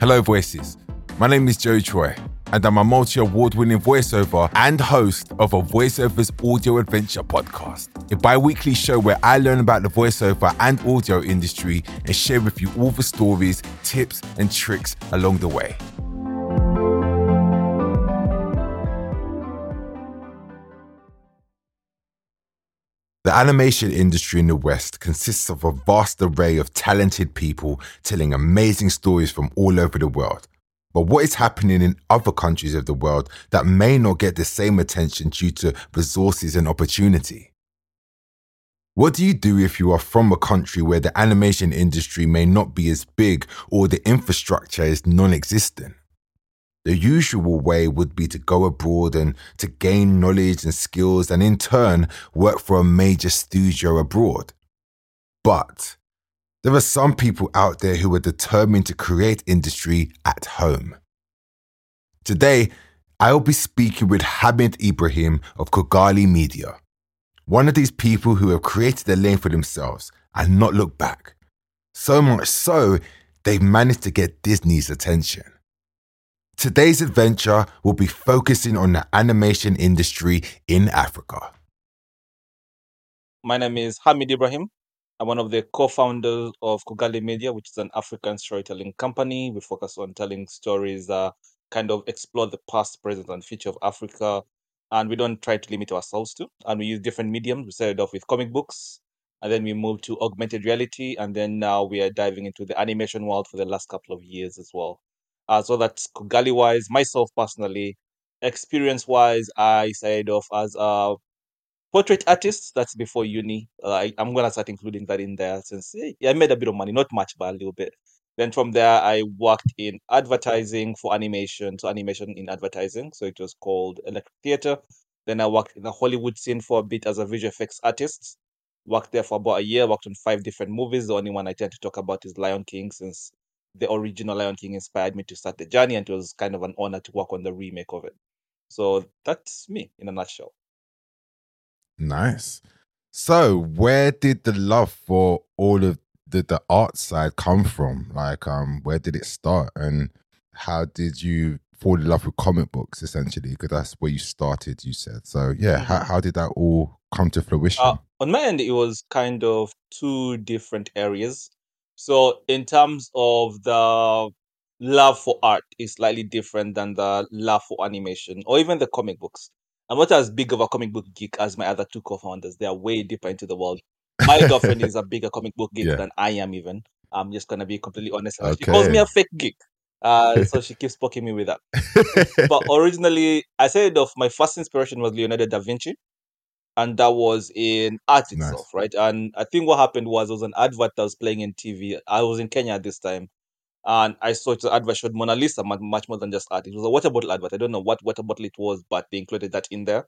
Hello, voices. My name is Joe Troy, and I'm a multi award winning voiceover and host of a voiceovers audio adventure podcast, a bi weekly show where I learn about the voiceover and audio industry and share with you all the stories, tips, and tricks along the way. The animation industry in the West consists of a vast array of talented people telling amazing stories from all over the world. But what is happening in other countries of the world that may not get the same attention due to resources and opportunity? What do you do if you are from a country where the animation industry may not be as big or the infrastructure is non existent? The usual way would be to go abroad and to gain knowledge and skills and in turn work for a major studio abroad. But there are some people out there who are determined to create industry at home. Today, I'll be speaking with Hamid Ibrahim of Kugali Media, one of these people who have created a lane for themselves and not looked back. So much so, they've managed to get Disney's attention. Today's adventure will be focusing on the animation industry in Africa. My name is Hamid Ibrahim. I'm one of the co-founders of Kugali Media, which is an African storytelling company. We focus on telling stories that kind of explore the past, present, and future of Africa. And we don't try to limit ourselves to. And we use different mediums. We started off with comic books, and then we moved to augmented reality, and then now we are diving into the animation world for the last couple of years as well. Uh, so that's Kugali wise. Myself personally, experience wise, I started off as a portrait artist. That's before uni. Uh, I, I'm gonna start including that in there since yeah, I made a bit of money, not much, but a little bit. Then from there, I worked in advertising for animation, so animation in advertising. So it was called Electric Theatre. Then I worked in the Hollywood scene for a bit as a visual effects artist. Worked there for about a year. Worked on five different movies. The only one I tend to talk about is Lion King, since the original Lion King inspired me to start the journey, and it was kind of an honor to work on the remake of it. So that's me in a nutshell. Nice. So, where did the love for all of the, the art side come from? Like, um, where did it start, and how did you fall in love with comic books? Essentially, because that's where you started. You said so. Yeah. How, how did that all come to fruition? Uh, on my end, it was kind of two different areas. So, in terms of the love for art, is slightly different than the love for animation or even the comic books. I'm not as big of a comic book geek as my other two co-founders. They are way deeper into the world. My girlfriend is a bigger comic book geek Yeah. than I am. Even I'm just gonna be completely honest. She calls me a fake geek, uh, so she keeps poking me with that. But originally, I said of my first inspiration was Leonardo da Vinci, and that was in art Nice. itself, right? And I think what happened was there was an advert that was playing in TV. I was in Kenya at this time, and I saw the advert showed Mona Lisa, much more than just art. It was a water bottle advert. I don't know what water bottle it was, but they included that in there.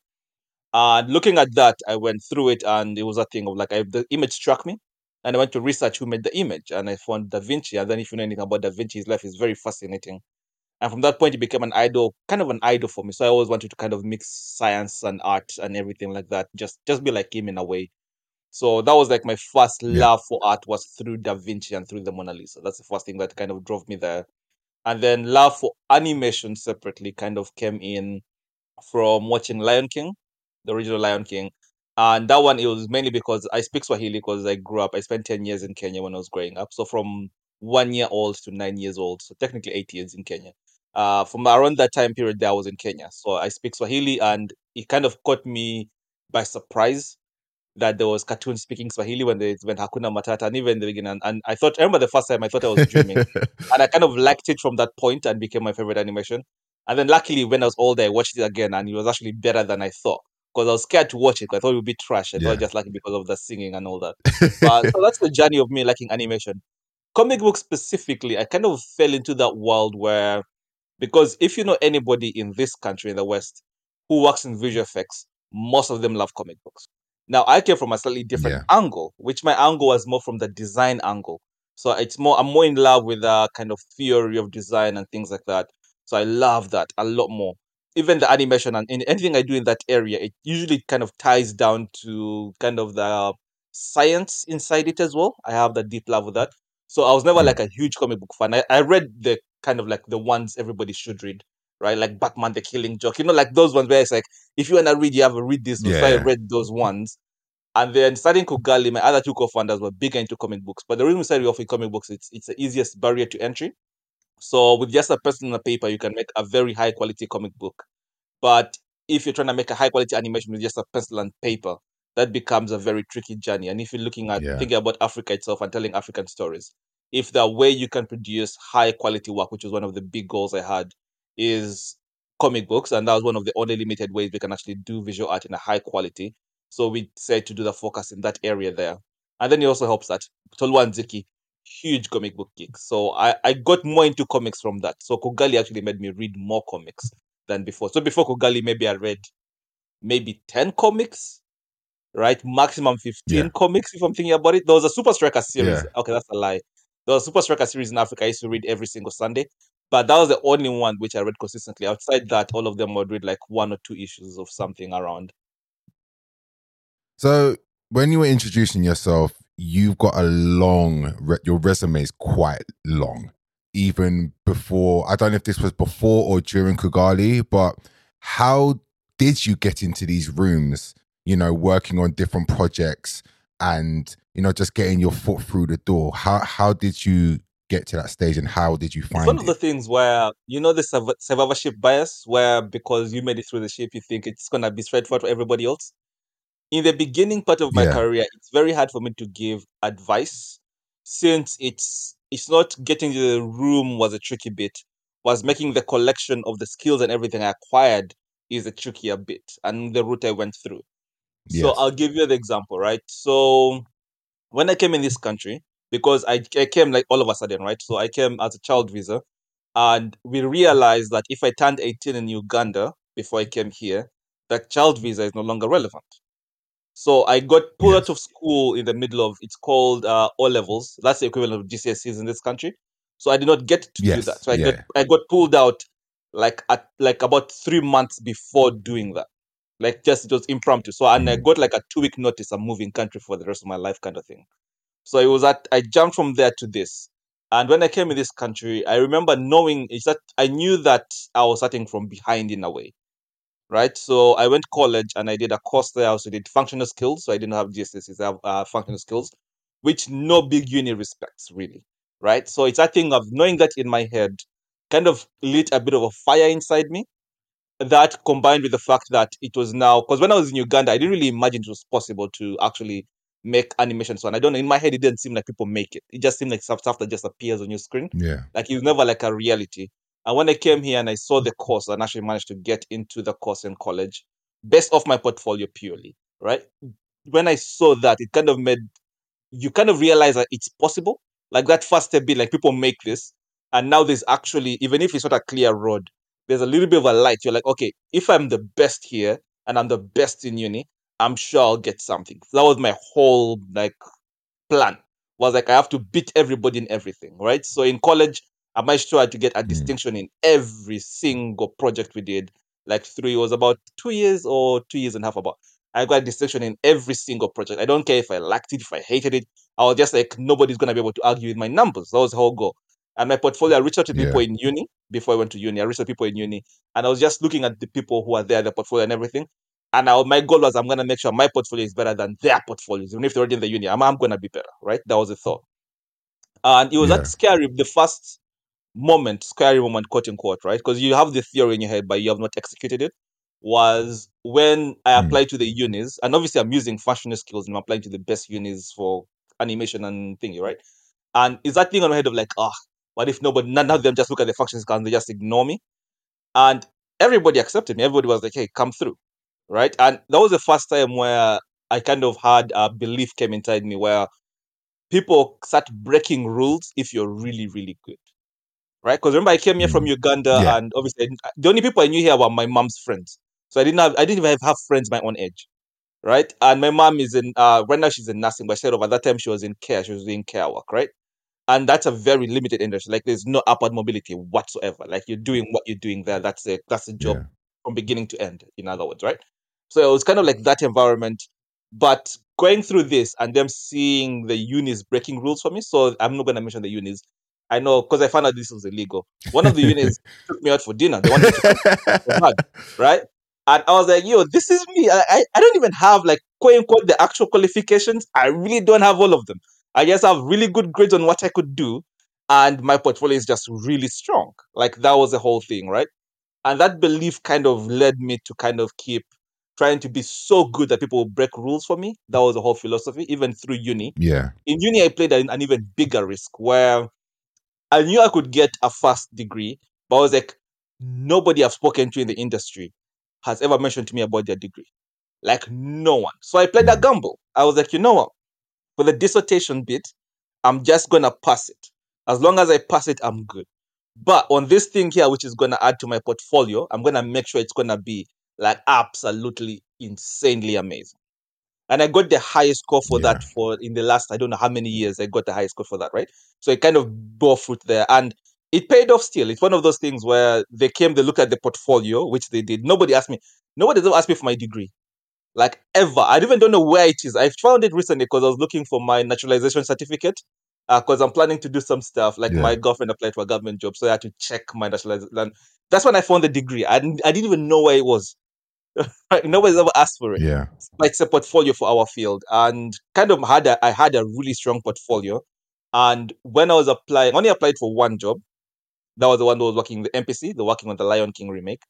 And looking at that, I went through it, and it was a thing of like I, the image struck me, and I went to research who made the image, and I found Da Vinci. And then, if you know anything about Da Vinci, his life is very fascinating. And from that point, he became an idol, kind of an idol for me. So I always wanted to kind of mix science and art and everything like that. Just, just be like him in a way. So that was like my first Yeah. love for art was through Da Vinci and through the Mona Lisa. That's the first thing that kind of drove me there. And then love for animation separately kind of came in from watching Lion King, the original Lion King. And that one, it was mainly because I speak Swahili because I grew up, I spent 10 years in Kenya when I was growing up. So from one year old to nine years old, so technically eight years in Kenya. Uh, from around that time period, there I was in Kenya. So I speak Swahili and it kind of caught me by surprise that there was cartoons speaking Swahili when they when Hakuna Matata and even in the beginning. And, and I thought, I remember the first time I thought I was dreaming. and I kind of liked it from that point and became my favorite animation. And then luckily, when I was older, I watched it again and it was actually better than I thought because I was scared to watch it. I thought it would be trash. I Yeah. thought just like it because of the singing and all that. But so that's the journey of me liking animation. Comic books specifically, I kind of fell into that world where, because if you know anybody in this country in the West who works in visual effects, most of them love comic books. Now I came from a slightly different Yeah. angle, which my angle was more from the design angle. So it's more I'm more in love with the kind of theory of design and things like that. So I love that a lot more. Even the animation and in anything I do in that area, it usually kind of ties down to kind of the science inside it as well. I have that deep love with that. So I was never Mm. like a huge comic book fan. I, I read the kind of like the ones everybody should read, right? Like Batman the Killing Joke, you know, like those ones where it's like if you wanna read, you have to read this. Yeah. So I read those ones. And then starting Kugali, my other two co-founders were bigger into comic books. But the reason we started off with comic books, it's it's the easiest barrier to entry. So with just a pencil and a paper, you can make a very high quality comic book. But if you're trying to make a high quality animation with just a pencil and paper, that becomes a very tricky journey. And if you're looking at yeah. thinking about Africa itself and telling African stories, if the way you can produce high quality work, which was one of the big goals I had, is comic books, and that was one of the only limited ways we can actually do visual art in a high quality. So we said to do the focus in that area there. And then it also helps that Tolwa Nziki, huge comic book geek. So I, I got more into comics from that. So Kugali actually made me read more comics than before. So before Kugali, maybe I read maybe 10 comics, right? Maximum 15 yeah. comics, if I'm thinking about it. There was a Super Striker series. Yeah. Okay, that's a lie. There was a Super Striker series in Africa I used to read every single Sunday. But that was the only one which I read consistently. Outside that, all of them would read like one or two issues of something around. So when you were introducing yourself, you've got a long, your resume is quite long. Even before, I don't know if this was before or during Kugali, but how did you get into these rooms, you know, working on different projects and, you know, just getting your foot through the door? How, how did you get to that stage and how did you find it's one it? of the things where you know the survivorship bias where because you made it through the ship you think it's going to be straightforward for everybody else in the beginning part of my yeah. career, it's very hard for me to give advice since it's it's not getting to the room was a tricky bit. Was making the collection of the skills and everything I acquired is a trickier bit, and the route I went through. Yes. So I'll give you the example, right? So when I came in this country, because I, I came like all of a sudden, right? So I came as a child visa, and we realized that if I turned 18 in Uganda before I came here, that child visa is no longer relevant. So I got pulled yes. out of school in the middle of it's called uh, O levels. That's the equivalent of GCSEs in this country. So I did not get to yes. do that. So I yeah. got I got pulled out like at like about three months before doing that. Like just it was impromptu. So and. I got like a two week notice. I'm moving country for the rest of my life, kind of thing. So it was that I jumped from there to this. And when I came in this country, I remember knowing is that I knew that I was starting from behind in a way right? So I went to college and I did a course there. I also did functional skills. So I didn't have GCSEs, I have uh, functional skills, which no big uni respects really, right? So it's that thing of knowing that in my head kind of lit a bit of a fire inside me. That combined with the fact that it was now, because when I was in Uganda, I didn't really imagine it was possible to actually make animation. So and I don't know, in my head, it didn't seem like people make it. It just seemed like stuff, stuff that just appears on your screen. Yeah. Like it's never like a reality. And when I came here and I saw the course and actually managed to get into the course in college, based off my portfolio purely, right? When I saw that, it kind of made you kind of realize that it's possible. Like that first step bit, like people make this. And now there's actually, even if it's not a clear road, there's a little bit of a light. You're like, okay, if I'm the best here and I'm the best in uni, I'm sure I'll get something. So that was my whole like plan. Was like I have to beat everybody in everything, right? So in college, I made sure to get a mm. distinction in every single project we did. Like three, it was about two years or two years and a half about. I got a distinction in every single project. I don't care if I liked it, if I hated it. I was just like, nobody's gonna be able to argue with my numbers. That was the whole goal. And my portfolio, I reached out to people yeah. in uni before I went to uni. I reached out to people in uni, and I was just looking at the people who are there, the portfolio and everything. And I, my goal was, I'm gonna make sure my portfolio is better than their portfolios, even if they're already in the uni. I'm, I'm gonna be better, right? That was the thought. And it was yeah. that scary. The first moment, scary moment, quote unquote, right? Because you have the theory in your head, but you have not executed it. Was when I hmm. applied mm. to the unis, and obviously I'm using functional skills and I'm applying to the best unis for animation and thingy, right? And is that thing on my head of like, ah, oh, what if nobody, none of them just look at the functions skills and they just ignore me? And everybody accepted me. Everybody was like, hey, come through, right? And that was the first time where I kind of had a belief came inside me where people start breaking rules if you're really, really good right? Because remember, I came here from mm. Uganda, yeah. and obviously, the only people I knew here were my mom's friends. So I didn't have, I didn't even have friends my own age, right? And my mom is in, uh, right now she's in nursing, but I said over that time she was in care, she was doing care work, right? And that's a very limited industry. Like there's no upward mobility whatsoever. Like you're doing mm. what you're doing there. That's a that's a job yeah. from beginning to end. In other words, right? So it was kind of like that environment. But going through this and them seeing the unis breaking rules for me. So I'm not going to mention the unis I know because I found out this was illegal. One of the unions took me out for dinner. They wanted to right? And I was like, yo, this is me. I, I, I don't even have like quote unquote the actual qualifications. I really don't have all of them. I just have really good grades on what I could do. And my portfolio is just really strong. Like that was the whole thing, right? And that belief kind of led me to kind of keep trying to be so good that people will break rules for me. That was the whole philosophy, even through uni. Yeah. In uni, I played an, an even bigger risk where I knew I could get a first degree, but I was like, nobody I've spoken to in the industry has ever mentioned to me about their degree. Like no one. So I played a Mm. gamble. I was like, you know what? For the dissertation bit, I'm just gonna pass it. As long as I pass it, I'm good. But on this thing here, which is gonna add to my portfolio, I'm gonna make sure it's gonna be like absolutely insanely amazing. And I got the highest score for that for in the last I don't know how many years I got the highest score for that, right? So it kind of bore fruit there. And it paid off still. It's one of those things where they came, they looked at the portfolio, which they did. Nobody asked me, nobody's ever asked me for my degree. Like ever. I even don't know where it is. I found it recently because I was looking for my naturalization certificate. Uh, because I'm planning to do some stuff. Like Yeah. my girlfriend applied for a government job, so I had to check my naturalization. That's when I found the degree. I didn't, I didn't even know where it was. Nobody's ever asked for it Yeah. it's a portfolio for our field and kind of had a, I had a really strong portfolio. And when I was applying, only applied for one job. That was the one that was working the MPC, the working on the Lion King remake.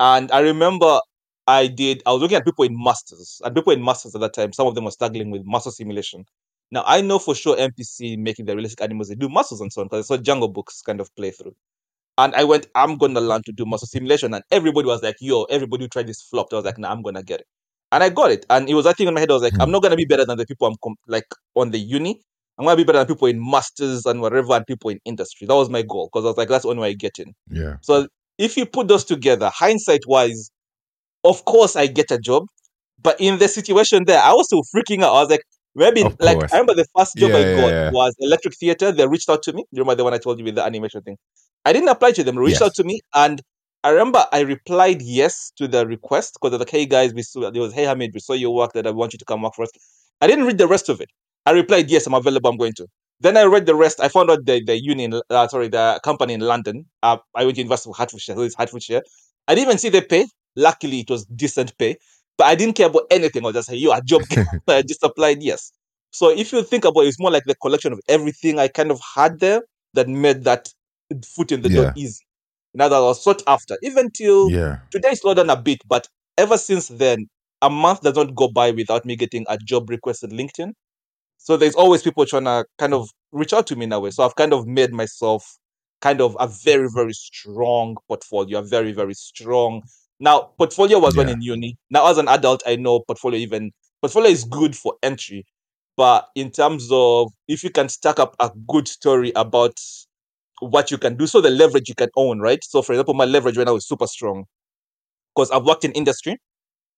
And I remember I did, I was looking at people in masters, and people in masters at that time, some of them were struggling with muscle simulation. Now I know for sure MPC making the realistic animals, they do masters and so on, because I saw Jungle Books kind of play through. And I went, I'm gonna learn to do muscle simulation. And everybody was like, yo, everybody who tried this flopped. I was like, nah, I'm gonna get it. And I got it. And it was that thing in my head. I was like, Hmm. I'm not gonna be better than the people I'm com- like on the uni. I'm gonna be better than people in masters and whatever and people in industry. That was my goal. Because I was like, that's the only way I get in. Yeah. So if you put those together, hindsight wise, of course I get a job. But in the situation there, I was still freaking out. I was like, maybe like. I remember the first job Yeah, I got yeah. was Electric Theatre. They reached out to me. You remember the one I told you with the animation thing? I didn't apply to them. They reached Yes. out to me, and I remember I replied yes to the request because they're like, "Hey guys, we saw there was hey Hamid, we saw your work that I want you to come work for us." I didn't read the rest of it. I replied yes, I'm available. I'm going to. Then I read the rest. I found out the the union, uh, sorry, the company in London. Uh, I went to University of Hertfordshire. So it's Hertfordshire. I didn't even see the pay. Luckily, it was decent pay, but I didn't care about anything. I was just say, "You a job." I just applied yes. So if you think about it, it's more like the collection of everything I kind of had there that made that foot in the Yeah. door easy. Now that I was sought after, even till Yeah. today slowed down a bit, but ever since then, a month does not go by without me getting a job request on LinkedIn. So there's always people trying to kind of reach out to me in a way. So I've kind of made myself kind of a very, very strong portfolio, a very, very strong. Now, portfolio was when Yeah. in uni. Now, as an adult, I know portfolio even portfolio is good for entry, but in terms of if you can stack up a good story about what you can do, so the leverage you can own, right? So, for example, my leverage right now is super strong because I've worked in industry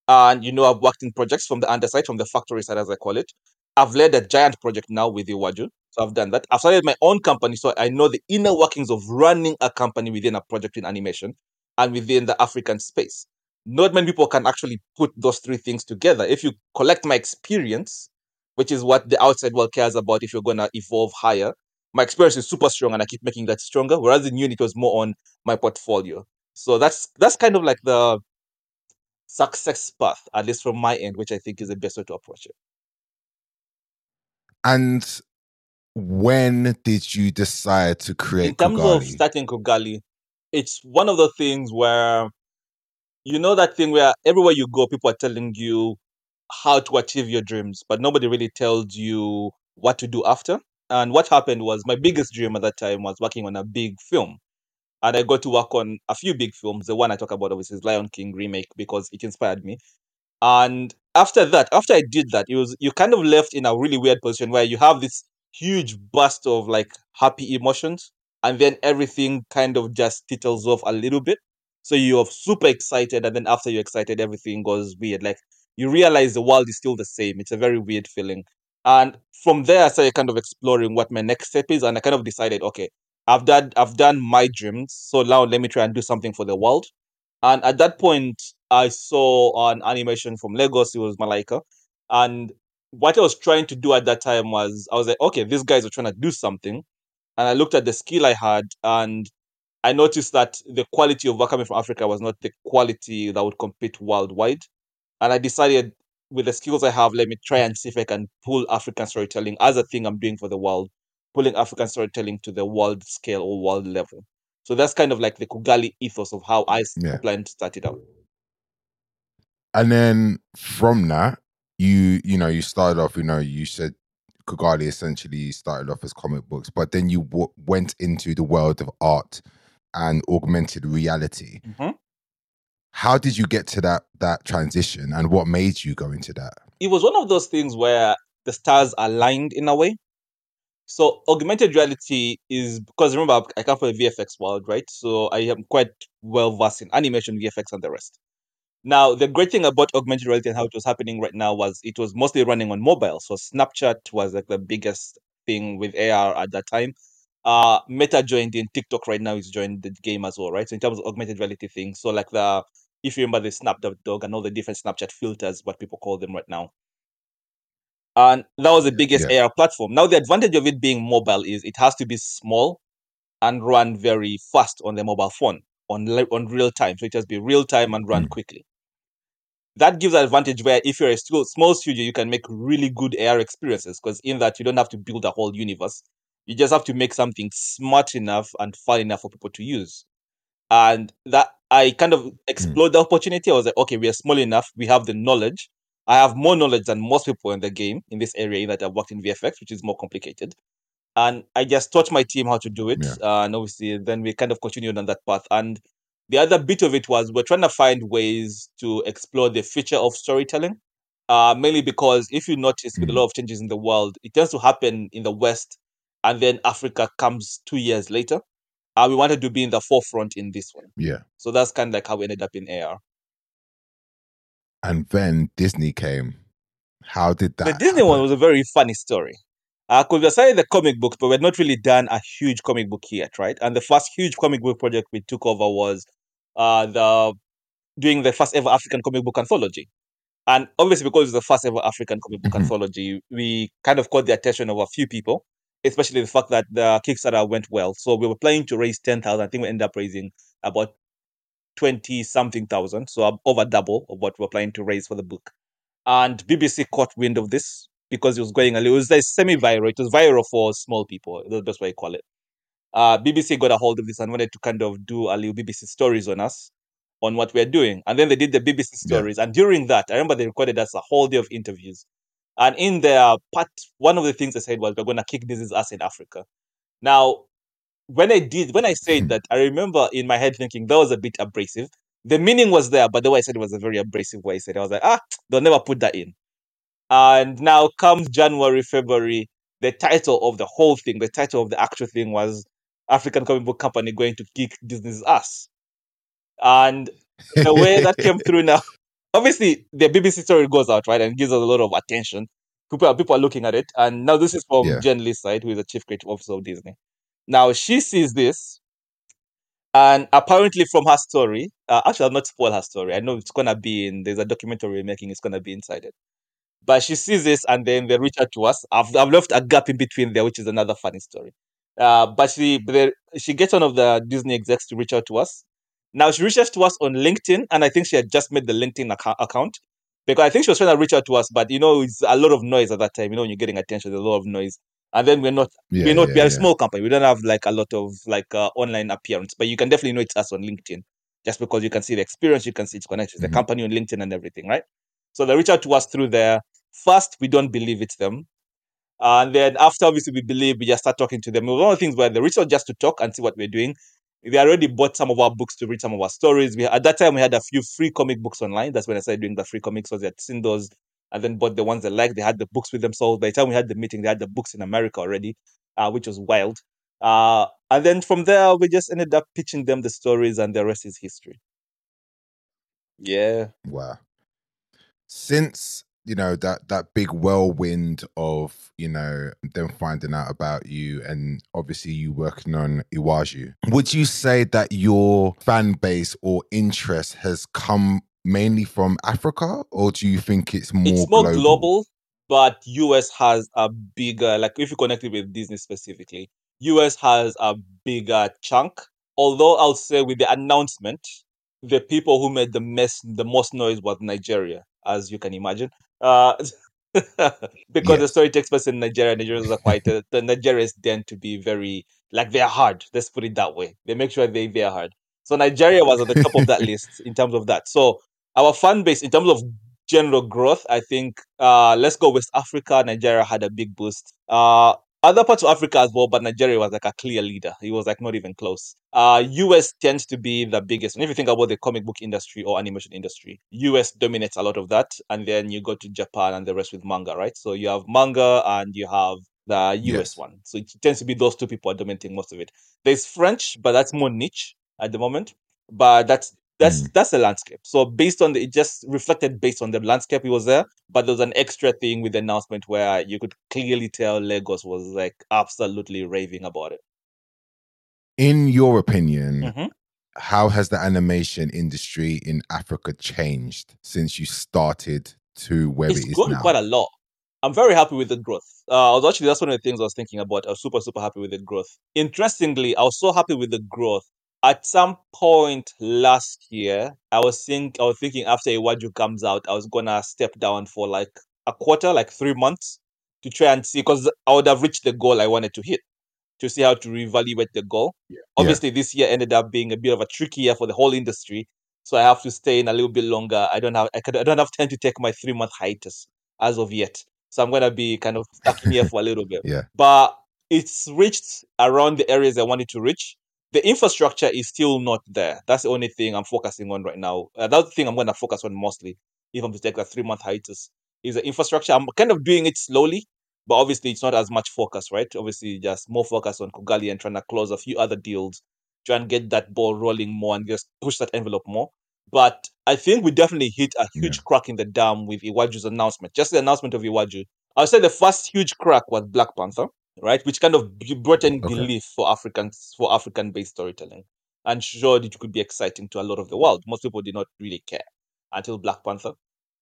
and you know I've worked in projects from the underside, from the factory side, as I call it. I've led a giant project now with Iwaju, so I've done that. I've started my own company, so I know the inner workings of running a company within a project in animation and within the African space. Not many people can actually put those three things together. If you collect my experience, which is what the outside world cares about, if you're gonna evolve higher, my experience is super strong, and I keep making that stronger. Whereas in uni, it was more on my portfolio. So that's that's kind of like the success path, at least from my end, which I think is the best way to approach it. And when did you decide to create? In terms of starting Kugali, it's one of the things where you know that thing where everywhere you go, people are telling you how to achieve your dreams, but nobody really tells you what to do after. And what happened was my biggest dream at that time was working on a big film. And I got to work on a few big films. The one I talk about obviously is Lion King remake because it inspired me. And after that, after I did that, it was you kind of left in a really weird position where you have this huge burst of like happy emotions, and then everything kind of just tittles off a little bit. So you're super excited, and then after you're excited, everything goes weird. Like you realize the world is still the same. It's a very weird feeling. And from there, I started kind of exploring what my next step is, and I kind of decided, okay, I've done I've done my dreams, so now let me try and do something for the world. And at that point, I saw an animation from Lagos. It was Malaika, and what I was trying to do at that time was I was like, okay, these guys are trying to do something, and I looked at the skill I had, and I noticed that the quality of work coming from Africa was not the quality that would compete worldwide. And I decided, with the skills I have, let me try and see if I can pull African storytelling as a thing I'm doing for the world, pulling African storytelling to the world scale or world level. So that's kind of like the Kugali ethos of how I Yeah. planned to start it out. And then from that, you you know you started off. You know you said Kugali essentially started off as comic books, but then you w- went into the world of art and augmented reality. Mhm. How did you get to that that transition, and what made you go into that? it was one of those things where the stars aligned in a way. So augmented reality is because remember I come from the VFX world, right? So I am quite well versed in animation, VFX, and the rest. Now the great thing about augmented reality and how it was happening right now was it was mostly running on mobile. So Snapchat was like the biggest thing with AR at that time. Uh, Meta joined in. TikTok right now is joined the game as well, right? So in terms of augmented reality things, so like the if you remember the Snapchat dog and all the different Snapchat filters, what people call them right now. And that was the biggest Yeah. AR platform. Now, the advantage of it being mobile is it has to be small and run very fast on the mobile phone on on real time. So it has to be real time and run Mm. quickly. That gives an advantage where if you're a small studio, you can make really good AR experiences because in that you don't have to build a whole universe. You just have to make something smart enough and fun enough for people to use. And that I kind of explored the opportunity. I was like, okay, we are small enough. We have the knowledge. I have more knowledge than most people in the game in this area that I've worked in VFX, which is more complicated. And I just taught my team how to do it. Yeah. Uh, and obviously, then we kind of continued on that path. And the other bit of it was we're trying to find ways to explore the future of storytelling. Uh, mainly because if you notice with a Mm. lot of changes in the world, it tends to happen in the West, and then Africa comes two years later. Uh, we wanted to be in the forefront in this one. Yeah, So that's kind of like how we ended up in AR. and then Disney came. How did that? the Disney one was a very funny story. Because we started the comic books, but we had not really done a huge comic book yet, right? And the first huge comic book project we took over was uh, the doing the first ever African comic book anthology. And obviously, because it's the first ever African comic book Mhm. anthology, we kind of caught the attention of a few people, especially the fact that the Kickstarter went well. So we were planning to raise 10,000. I think we ended up raising about 20 something thousand. So over double of what we were planning to raise for the book. And BBC caught wind of this because it was going a little, it was like semi-viral. It was viral for small people. That's the best way to call it. Uh, BBC got a hold of this and wanted to kind of do a little BBC stories on us, on what we're doing. And then they did the BBC Yeah. stories. And during that, I remember they recorded us a whole day of interviews. And in their part, one of the things they said was, we're going to kick Disney's ass in Africa. Now, when I did, when I said Hmm. that, I remember in my head thinking that was a bit abrasive. The meaning was there, but the way I said it was a very abrasive way I said it. I was like, ah, they'll never put that in. And now comes January, February, the title of the whole thing, the title of the actual thing was African Comic Book Company going to kick Disney's ass. And the way that came through now, obviously the BBC story goes out, right, and gives us a lot of attention. People are, people are looking at it. And now this is from Yeah. Jen Lee's side, who is the chief creative officer of Disney. Now she sees this, and apparently from her story, uh, actually, I'll not spoil her story. I know it's gonna be in. There's a documentary we're making. It's gonna be inside it. But she sees this, and then they reach out to us. I've, I've left a gap in between there, which is another funny story. Uh, but she but she gets one of the Disney execs to reach out to us. Now she reaches to us on LinkedIn, and I think she had just made the LinkedIn acco- account because I think she was trying to reach out to us, but you know, it's a lot of noise at that time. You know, when you're getting attention, there's a lot of noise, and then we're not Yeah, we're not yeah, we're a yeah. small company. We don't have like a lot of like uh, online appearance, but you can definitely know it's us on LinkedIn just because you can see the experience, you can see its connections, Mhm. the company on LinkedIn and everything, right? So they reach out to us through there. First, we don't believe it's them. And then after obviously we believe, we just start talking to them. It was one of the things where they reached out just to talk and see what we're doing. They already bought some of our books to read some of our stories. We at that time we had a few free comic books online. That's when I started doing the free comics. So they had seen those and then bought the ones they liked. They had the books with themselves. So by the time we had the meeting, they had the books in America already, uh, which was wild. Uh, and then from there, we just ended up pitching them the stories, and the rest is history. Yeah. Wow. Since you know that that big whirlwind of you know them finding out about you and obviously you working on Iwaju, would you say that your fan base or interest has come mainly from Africa, or do you think it's more it's more global? global, but US has a bigger like if you connect it with Disney specifically, US has a bigger chunk. Although I'll say with the announcement, the people who made the mess the most noise was Nigeria, as you can imagine. Uh, because the story takes place in Nigeria. Nigerians are quite uh, the Nigerians tend to be very like they're hard. Let's put it that way. They make sure they they're hard. So Nigeria was at the top of that list in terms of that. So our fan base in terms of general growth, I think uh let's go West Africa. Nigeria had a big boost. Uh other parts of Africa as well, but Nigeria was like a clear leader. He was like not even close. Uh, US tends to be the biggest. And if you think about the comic book industry or animation industry, US dominates a lot of that. And then you go to Japan and the rest with manga, right? So you have manga and you have the US Yes. one. So it tends to be those two people are dominating most of it. There's French, but that's more niche at the moment. But that's that's Mm. that's the landscape. So based on the it just reflected based on the landscape it was there, but there was an extra thing with the announcement where you could clearly tell Lagos was like absolutely raving about it. In your opinion, Mhm. how has the animation industry in Africa changed since you started to where It's it is grown now? quite a lot. I'm very happy with the growth. Uh, I was actually that's one of the things I was thinking about. I was super super happy with the growth. Interestingly, I was so happy with the growth. At some point last year, I was think I was thinking after Iwaju comes out, I was gonna step down for like a quarter, like three months, to try and see because I would have reached the goal I wanted to hit. To see how to reevaluate the goal. Obviously, this year ended up being a bit of a tricky year for the whole industry, so I have to stay in a little bit longer. I don't have I, could, I don't have time to take my three month hiatus as of yet. So I'm gonna be kind of stuck in here for a little bit. Yeah. But it's reached around the areas I wanted to reach. The infrastructure is still not there. That's the only thing I'm focusing on right now. Uh, that's the thing I'm gonna focus on mostly if I'm to take a three month hiatus. Is the infrastructure. I'm kind of doing it slowly, but obviously it's not as much focus, right? Obviously, just more focus on Kugali and trying to close a few other deals, try and get that ball rolling more and just push that envelope more. But I think we definitely hit a huge crack in the dam with Iwaju's announcement. Just the announcement of Iwaju. I would say the first huge crack was Black Panther, right? Which kind of brought in Okay. belief for Africans for African based storytelling and showed it could be exciting to a lot of the world. Most people did not really care until Black Panther.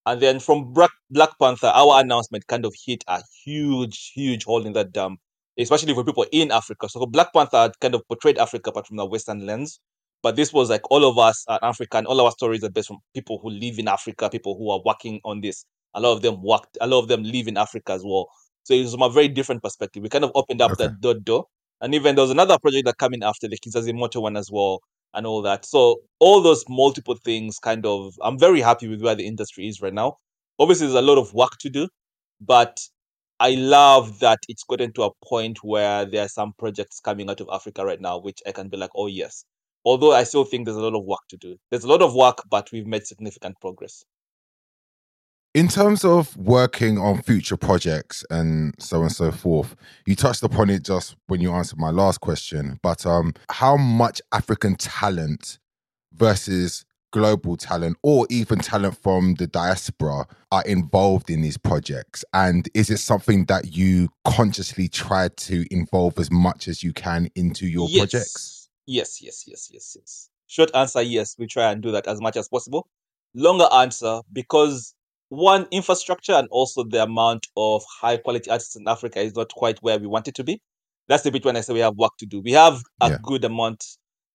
And then from Black, Black Panther, our announcement kind of hit a huge, huge hole in that dam, especially for people in Africa. So Black Panther had kind of portrayed Africa but from the Western lens. But this was like all of us are African, all our stories are based from people who live in Africa, people who are working on this. A lot of them worked, a lot of them live in Africa as well. So it was from a very different perspective. We kind of opened up Okay. that door, door. And even there was another project that came in after the Kizazi Moto one as well and all that. So all those multiple things kind of I'm very happy with where the industry is right now. Obviously there's a lot of work to do, but I love that it's gotten to a point where there are some projects coming out of Africa right now which I can be like, oh yes. Although I still think there's a lot of work to do. There's a lot of work, but we've made significant progress. In terms of working on future projects and so on and so forth, you touched upon it just when you answered my last question. But um, how much African talent versus global talent, or even talent from the diaspora, are involved in these projects? And is it something that you consciously try to involve as much as you can into your projects? Yes, yes, yes, yes, yes. Short answer, yes. We try and do that as much as possible. Longer answer, because one, infrastructure and also the amount of high quality artists in Africa is not quite where we want it to be. That's the bit when I say we have work to do. We have a Yeah. good amount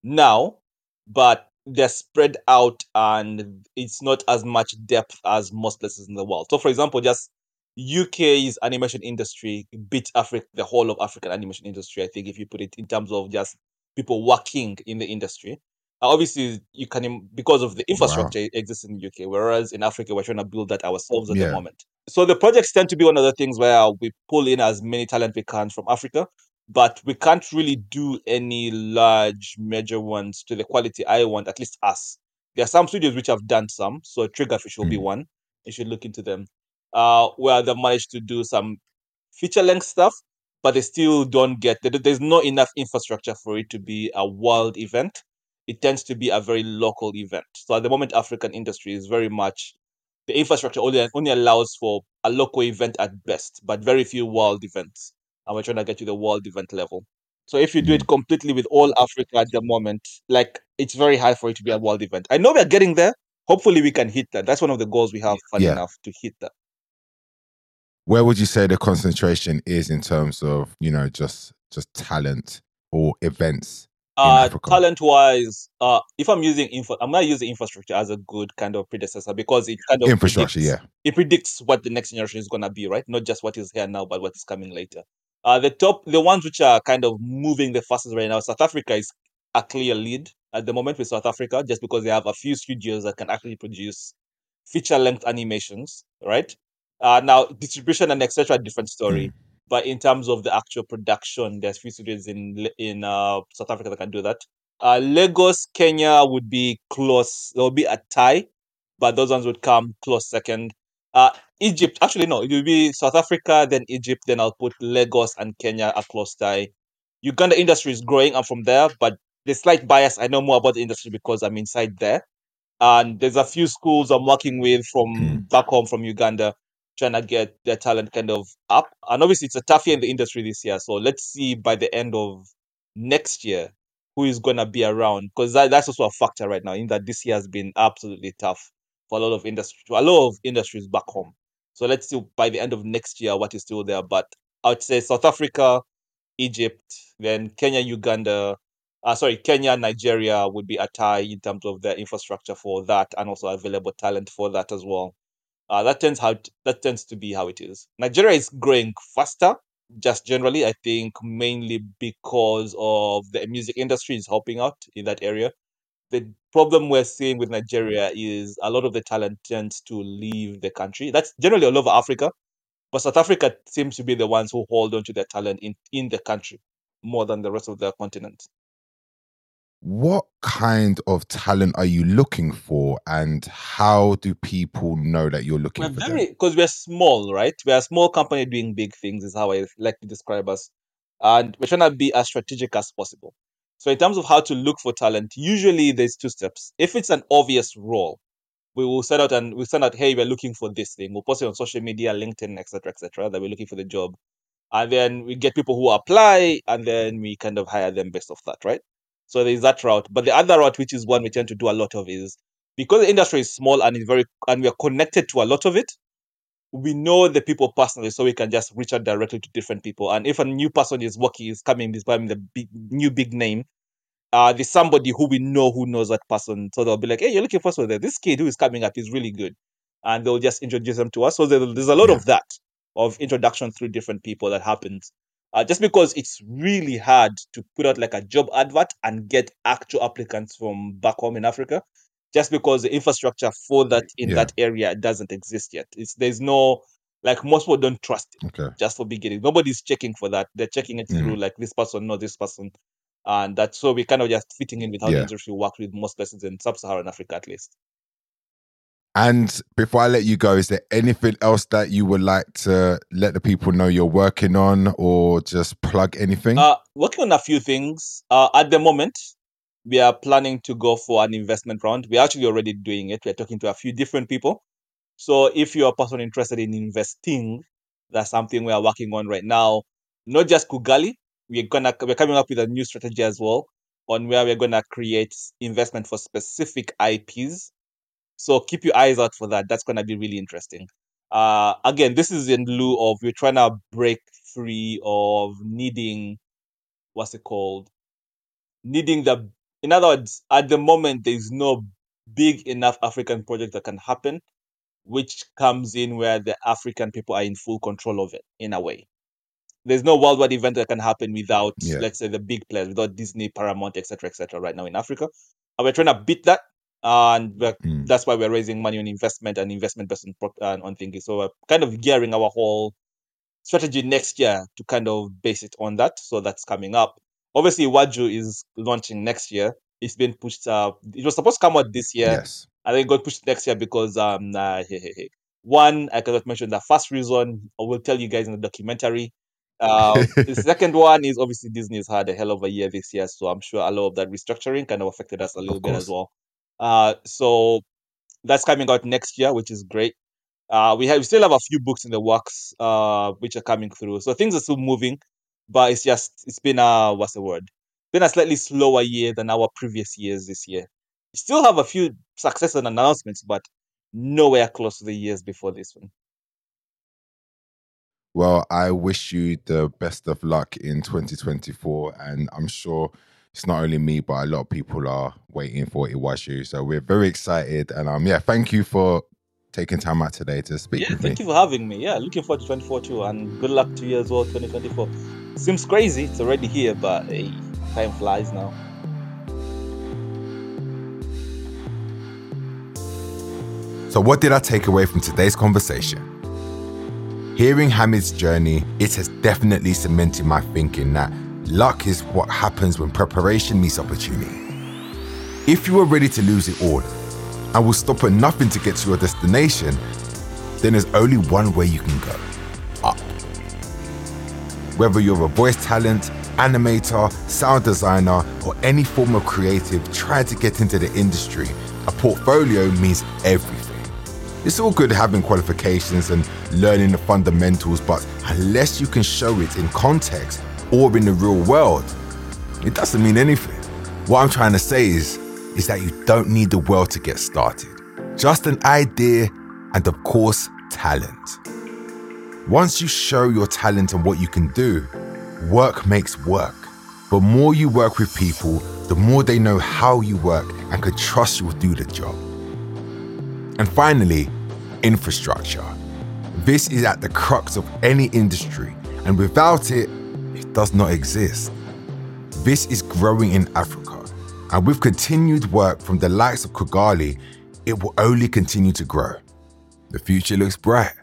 now, but they're spread out and it's not as much depth as most places in the world. So, for example, just UK's animation industry beats Africa, the whole of African animation industry. I think if you put it in terms of just people working in the industry. Uh, Obviously, you can because of the infrastructure it exists in the UK, whereas in Africa we're trying to build that ourselves at Yeah. the moment. So the projects tend to be one of the things where we pull in as many talent we can from Africa, but we can't really do any large major ones to the quality I want. At least us. There are some studios which have done some. So Triggerfish will be Mm. one. You should look into them. Uh, where they've managed to do some feature length stuff, but they still don't get there- there's not enough infrastructure for it to be a world event. It tends to be a very local event. So at the moment, African industry is very much the infrastructure only only allows for a local event at best, but very few world events. And we're trying to get to the world event level. So if you do it mm. completely with all Africa at the moment, like it's very hard for it to be a world event. I know we're getting there. Hopefully we can hit that. That's one of the goals we have, funny Yeah. enough, to hit that. Where would you say the concentration is in terms of, you know, just just talent or events? Uh, talent wise, uh, if I'm using info, I'm gonna use the infrastructure as a good kind of predecessor because it kind of infrastructure, predicts, yeah, it predicts what the next generation is gonna be, right? Not just what is here now, but what is coming later. Uh, the top, the ones which are kind of moving the fastest right now, South Africa is a clear lead at the moment with South Africa, just because they have a few studios that can actually produce feature length animations, right? Uh, now distribution and etc. different story. Mm. But in terms of the actual production, there's few studios in in uh, South Africa that can do that. Uh, Lagos, Kenya would be close. There will be a tie, but those ones would come close second. Uh, Egypt, actually, no, it will be South Africa, then Egypt, then I'll put Lagos and Kenya a close tie. Uganda industry is growing. I'm from there, but the slight bias. I know more about the industry because I'm inside there. And there's a few schools I'm working with from Mm. back home from Uganda trying to get their talent kind of up. And obviously, it's a tough year in the industry this year. So let's see by the end of next year who is going to be around because that, that's also a factor right now in that this year has been absolutely tough for a lot of industry, a lot of industries back home. So let's see by the end of next year what is still there. But I would say South Africa, Egypt, then Kenya, Uganda, uh, sorry, Kenya, Nigeria would be a tie in terms of their infrastructure for that and also available talent for that as well. Uh, that tends how t- that tends to be how it is. Nigeria is growing faster, just generally. I think mainly because of the music industry is helping out in that area. The problem we're seeing with Nigeria is a lot of the talent tends to leave the country. That's generally all over Africa, but South Africa seems to be the ones who hold on to their talent in in the country more than the rest of the continent. What kind of talent are you looking for, and how do people know that you're looking We're for very them? because we're small, right? We're a small company doing big things, is how I like to describe us. And we're trying to be as strategic as possible. So in terms of how to look for talent, usually there's two steps. If it's an obvious role, we will set out and we send out, hey, we're looking for this thing. We'll post it on social media, LinkedIn, etc., etc., that we're looking for the job. And then we get people who apply, and then we kind of hire them based off that, right? So there's that route. But the other route, which is one we tend to do a lot of, is because the industry is small and it's very and we are connected to a lot of it, we know the people personally, so we can just reach out directly to different people. And if a new person is working, is coming, is becoming the big, new big name, uh, there's somebody who we know who knows that person. So they'll be like, hey, you're looking for something. This kid who is coming up is really good. And they'll just introduce them to us. So there's a lot Yeah. of that, of introduction through different people that happens. Uh, just because it's really hard to put out like a job advert and get actual applicants from back home in Africa, just because the infrastructure for that in Yeah. that area doesn't exist yet. It's there's no like most people don't trust it Okay. just for beginning. Nobody's checking for that. They're checking it Mhm. through like this person, not this person. And that's so we kind of just fitting in with how the Yeah. industry works with most places in sub-Saharan Africa at least. And before I let you go, is there anything else that you would like to let the people know you're working on, or just plug anything? Uh, working on a few things. Uh, at the moment, we are planning to go for an investment round. We're actually already doing it. We're talking to a few different people. So if you're a person interested in investing, that's something we are working on right now. Not just Kugali, we're gonna we're coming up with a new strategy as well on where we're gonna create investment for specific IPs. So keep your eyes out for that. That's gonna be really interesting. Uh, again, this is in lieu of we're trying to break free of needing what's it called? Needing the in other words, at the moment there's no big enough African project that can happen, which comes in where the African people are in full control of it in a way. There's no worldwide event that can happen without, Yeah. let's say, the big players, without Disney, Paramount, etc., etc. Right now in Africa, and we're trying to beat that, and Mm. that's why we're raising money on investment and investment based on, uh, on thinking. So we're kind of gearing our whole strategy next year to kind of base it on that. So that's coming up. Obviously, Iwaju is launching next year. It's been pushed. Uh, it was supposed to come out this year. Yes. I think it got pushed next year because um uh, hey, hey, hey. one I cannot mention the first reason. I will tell you guys in the documentary. Uh, the second one is obviously Disney's had a hell of a year this year, so I'm sure a lot of that restructuring kind of affected us a little bit as well. Uh, so that's coming out next year, which is great. Uh, we have we still have a few books in the works, uh, which are coming through. So things are still moving, but it's just it's been a what's the word? Been a slightly slower year than our previous years this year. We Still have a few success and announcements, but nowhere close to the years before this one. Well, I wish you the best of luck in 2024. And I'm sure it's not only me, but a lot of people are waiting for Iwaju. So we're very excited. And um, yeah, thank you for taking time out today to speak with me. yeah, with thank me. you for having me. Yeah, looking forward to 24 too. And good luck to you as well, 2024. Seems crazy. It's already here, but hey, time flies now. So, what did I take away from today's conversation? Hearing Hamid's journey, it has definitely cemented my thinking that luck is what happens when preparation meets opportunity. If you are ready to lose it all and will stop at nothing to get to your destination, then there's only one way you can go up. Whether you're a voice talent, animator, sound designer, or any form of creative trying to get into the industry, a portfolio means everything. It's all good having qualifications and learning the fundamentals, but unless you can show it in context or in the real world, it doesn't mean anything. What I'm trying to say is, is that you don't need the world to get started. Just an idea and of course, talent. Once you show your talent and what you can do, work makes work. The more you work with people, the more they know how you work and can trust you will do the job. And finally, infrastructure. This is at the crux of any industry, and without it, it does not exist. This is growing in Africa, and with continued work from the likes of Kugali, it will only continue to grow. The future looks bright.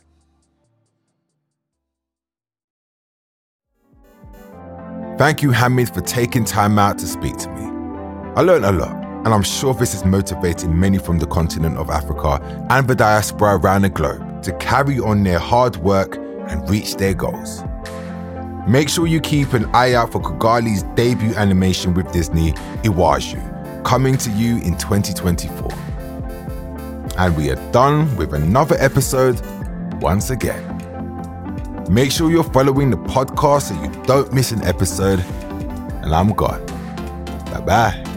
Thank you, Hamid, for taking time out to speak to me. I learned a lot, and I'm sure this is motivating many from the continent of Africa and the diaspora around the globe to carry on their hard work and reach their goals. Make sure you keep an eye out for Kugali's debut animation with Disney, Iwaju, coming to you in 2024. And we are done with another episode once again. Make sure you're following the podcast so you don't miss an episode. And I'm gone. Bye bye.